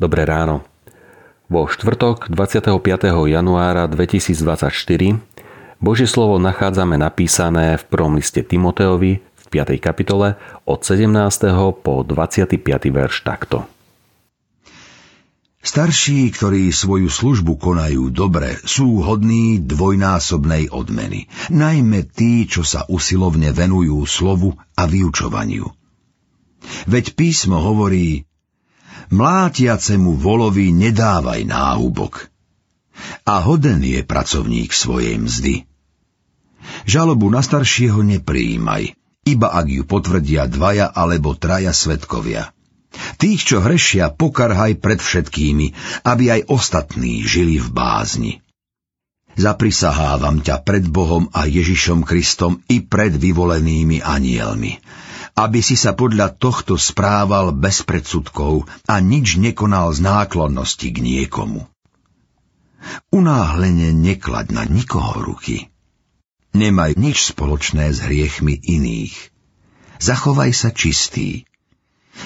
dobré ráno. Vo štvrtok 25. januára 2024 Božie slovo nachádzame napísané v prvom liste Timoteovi v 5. kapitole od 17. po 25. verš takto. Starší, ktorí svoju službu konajú dobre, sú hodní dvojnásobnej odmeny, najmä tí, čo sa usilovne venujú slovu a vyučovaniu. Veď písmo hovorí, mlátiacemu volovi nedávaj náhubok. A hoden je pracovník svojej mzdy. Žalobu na staršieho nepríjmaj, iba ak ju potvrdia dvaja alebo traja svetkovia. Tých, čo hrešia, pokarhaj pred všetkými, aby aj ostatní žili v bázni. Zaprisahávam ťa pred Bohom a Ježišom Kristom i pred vyvolenými anielmi, aby si sa podľa tohto správal bez predsudkov a nič nekonal z náklonnosti k niekomu. Unáhlene neklad na nikoho ruky. Nemaj nič spoločné s hriechmi iných. Zachovaj sa čistý.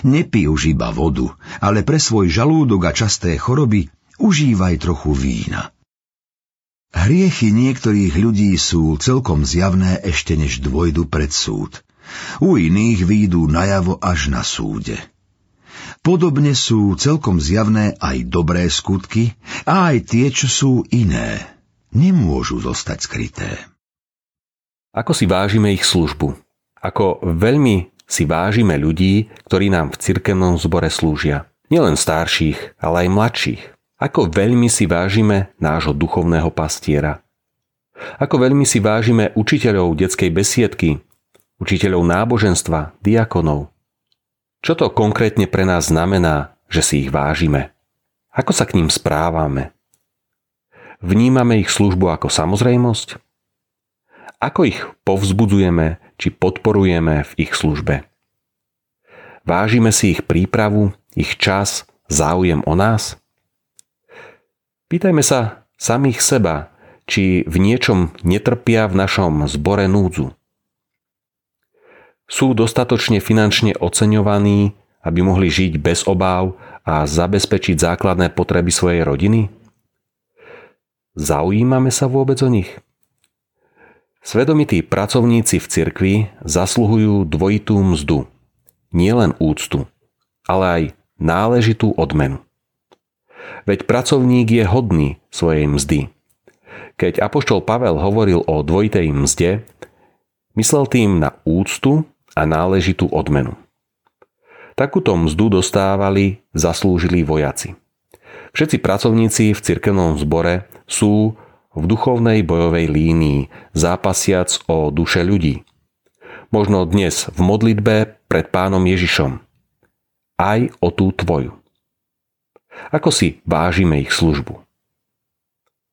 Nepij už iba vodu, ale pre svoj žalúdok a časté choroby užívaj trochu vína. Hriechy niektorých ľudí sú celkom zjavné ešte než dvojdu pred súd – u iných výjdu najavo až na súde. Podobne sú celkom zjavné aj dobré skutky a aj tie, čo sú iné. Nemôžu zostať skryté. Ako si vážime ich službu? Ako veľmi si vážime ľudí, ktorí nám v cirkevnom zbore slúžia. Nielen starších, ale aj mladších. Ako veľmi si vážime nášho duchovného pastiera. Ako veľmi si vážime učiteľov detskej besiedky, učiteľov náboženstva, diakonov. Čo to konkrétne pre nás znamená, že si ich vážime? Ako sa k ním správame? Vnímame ich službu ako samozrejmosť? Ako ich povzbudzujeme či podporujeme v ich službe? Vážime si ich prípravu, ich čas, záujem o nás? Pýtajme sa samých seba, či v niečom netrpia v našom zbore núdzu sú dostatočne finančne oceňovaní, aby mohli žiť bez obáv a zabezpečiť základné potreby svojej rodiny? Zaujímame sa vôbec o nich? Svedomití pracovníci v cirkvi zasluhujú dvojitú mzdu. Nielen úctu, ale aj náležitú odmenu. Veď pracovník je hodný svojej mzdy. Keď apoštol Pavel hovoril o dvojitej mzde, myslel tým na úctu a náležitú odmenu. Takúto mzdu dostávali zaslúžili vojaci. Všetci pracovníci v cirkevnom zbore sú v duchovnej bojovej línii, zápasiac o duše ľudí. Možno dnes v modlitbe pred pánom Ježišom. Aj o tú tvoju. Ako si vážime ich službu?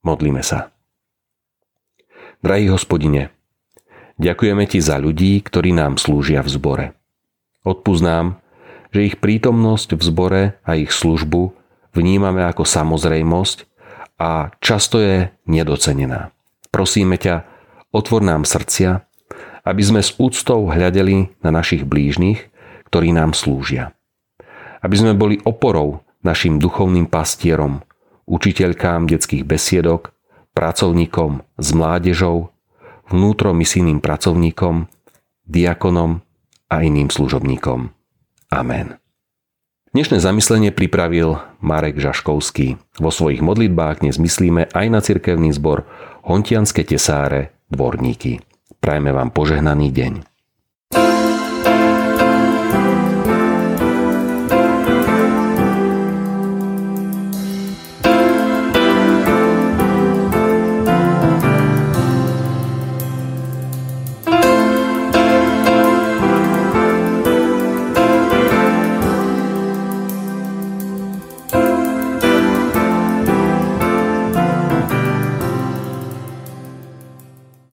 Modlíme sa. Drahý hospodine, Ďakujeme Ti za ľudí, ktorí nám slúžia v zbore. Odpúsť nám, že ich prítomnosť v zbore a ich službu vnímame ako samozrejmosť a často je nedocenená. Prosíme ťa, otvor nám srdcia, aby sme s úctou hľadeli na našich blížnych, ktorí nám slúžia. Aby sme boli oporou našim duchovným pastierom, učiteľkám detských besiedok, pracovníkom s mládežou, vnútromisijným pracovníkom, diakonom a iným služobníkom. Amen. Dnešné zamyslenie pripravil Marek Žaškovský. Vo svojich modlitbách dnes myslíme aj na cirkevný zbor Hontianske tesáre dvorníky. Prajme vám požehnaný deň.